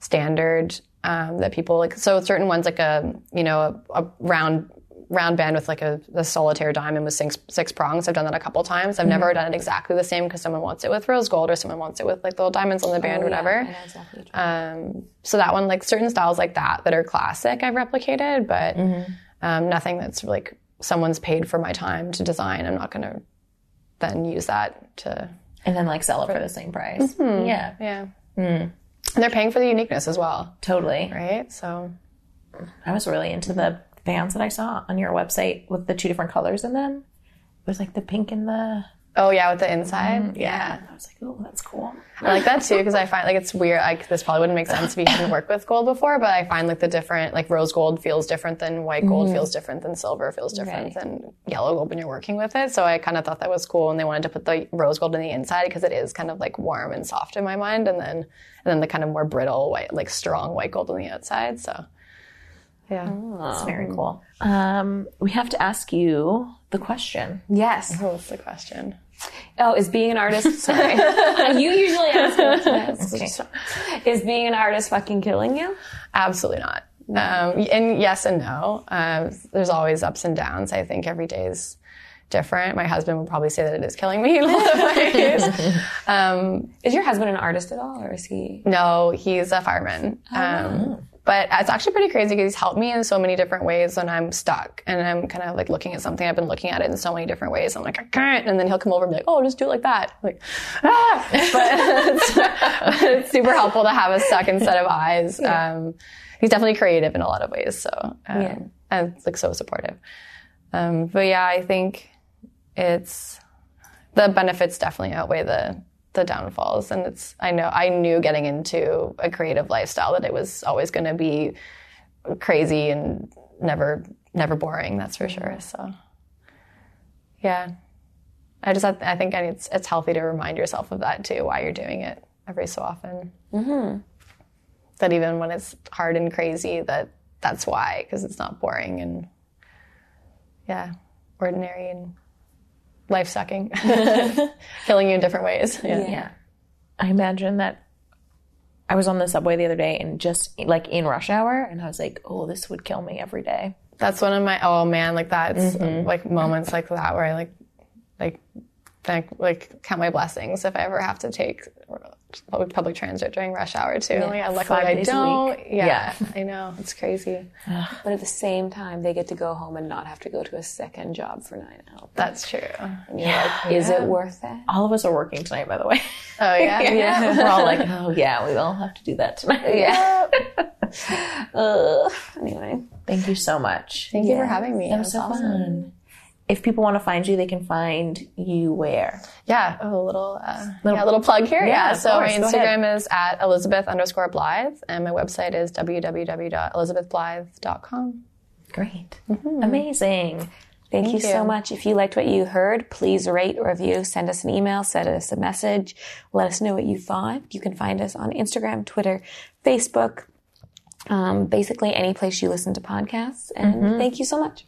standard um, that people like. So certain ones like a you know a, a round round band with like a, a solitaire diamond with six, six prongs. I've done that a couple times. I've never done it exactly the same because someone wants it with rose gold or someone wants it with like little diamonds on the band, or whatever. Know exactly Um, so that one, like certain styles like that that are classic, I've replicated, but um, nothing that's like someone's paid for my time to design. I'm not going to then use that to, And then like sell it for the same price. Yeah. yeah. And they're paying for the uniqueness as well, Totally. right? So I was really into the bands that I saw on your website with the two different colors in them. It was like the pink and the Oh yeah, with the inside. Mm-hmm. yeah. I was like, oh, that's cool. I like that too because I find like it's weird. Like this probably wouldn't make sense if you hadn't worked with gold before, but I find like the different like rose gold feels different than white gold mm-hmm. feels different than silver feels different Right. than yellow gold when you're working with it. So I kind of thought that was cool, and they wanted to put the rose gold in the inside because it is kind of like warm and soft in my mind, and then and then the kind of more brittle white, like strong white gold on the outside. So yeah, It's very cool. Um, we have to ask you the question. Yes. Oh, what's the question? Oh, is being an artist? Sorry, you usually ask me what to ask. Is being an artist fucking killing you? Absolutely not. Um, and yes and no. Um, there's always ups and downs. I think every day is different. My husband would probably say that it is killing me in a lot of ways. um, Is your husband an artist at all, or is he? no, he's a fireman. Um, but it's actually pretty crazy because he's helped me in so many different ways when I'm stuck and I'm kind of like looking at something. I've been looking at it in so many different ways. I'm like, I can't. And then he'll come over and be like, oh, just do it like that. I'm like, ah! But it's, it's super helpful to have a second set of eyes. Um, he's definitely creative in a lot of ways. So, um, Yeah. and like so supportive. Um, but yeah, I think it's the benefits definitely outweigh the the downfalls. And it's i know i knew getting into a creative lifestyle that it was always going to be crazy and never never boring that's for sure so. Yeah. I just i think it's it's healthy to remind yourself of that too why you're doing it every so often. Mm-hmm. that even when it's hard and crazy that that's why because it's not boring and yeah ordinary and life sucking, killing you in different ways. Yeah. Yeah. I imagine that I was on the subway the other day and just like in rush hour, and I was like, oh, this would kill me every day. That's one of my oh man, like that's mm-hmm. like moments like that where I like like thank like count my blessings if I ever have to take public public transit during rush hour too. Yeah, luckily five I don't. week. Yeah, Yeah. I know it's crazy. But at the same time, they get to go home and not have to go to a second job for nine hours. That's true. You're like, is it worth it? All of us are working tonight, by the way. Oh yeah, yeah. We're all like, oh, yeah, we all have to do that tonight. Yeah. Ugh. Anyway, Thank you so much. Thank you for having me. That was so fun. If people want to find you, they can find you where? Yeah, a little, uh, yeah, a little plug here. Yeah, Yeah, so course. my Instagram is at Elizabeth underscore Blythe, and my website is www.elizabethblythe.com. Great. Amazing. thank, you, so much. If you liked what you heard, please rate, review, send us an email, send us a message, let us know what you thought. You can find us on Instagram, Twitter, Facebook, um, basically any place you listen to podcasts. And thank you so much.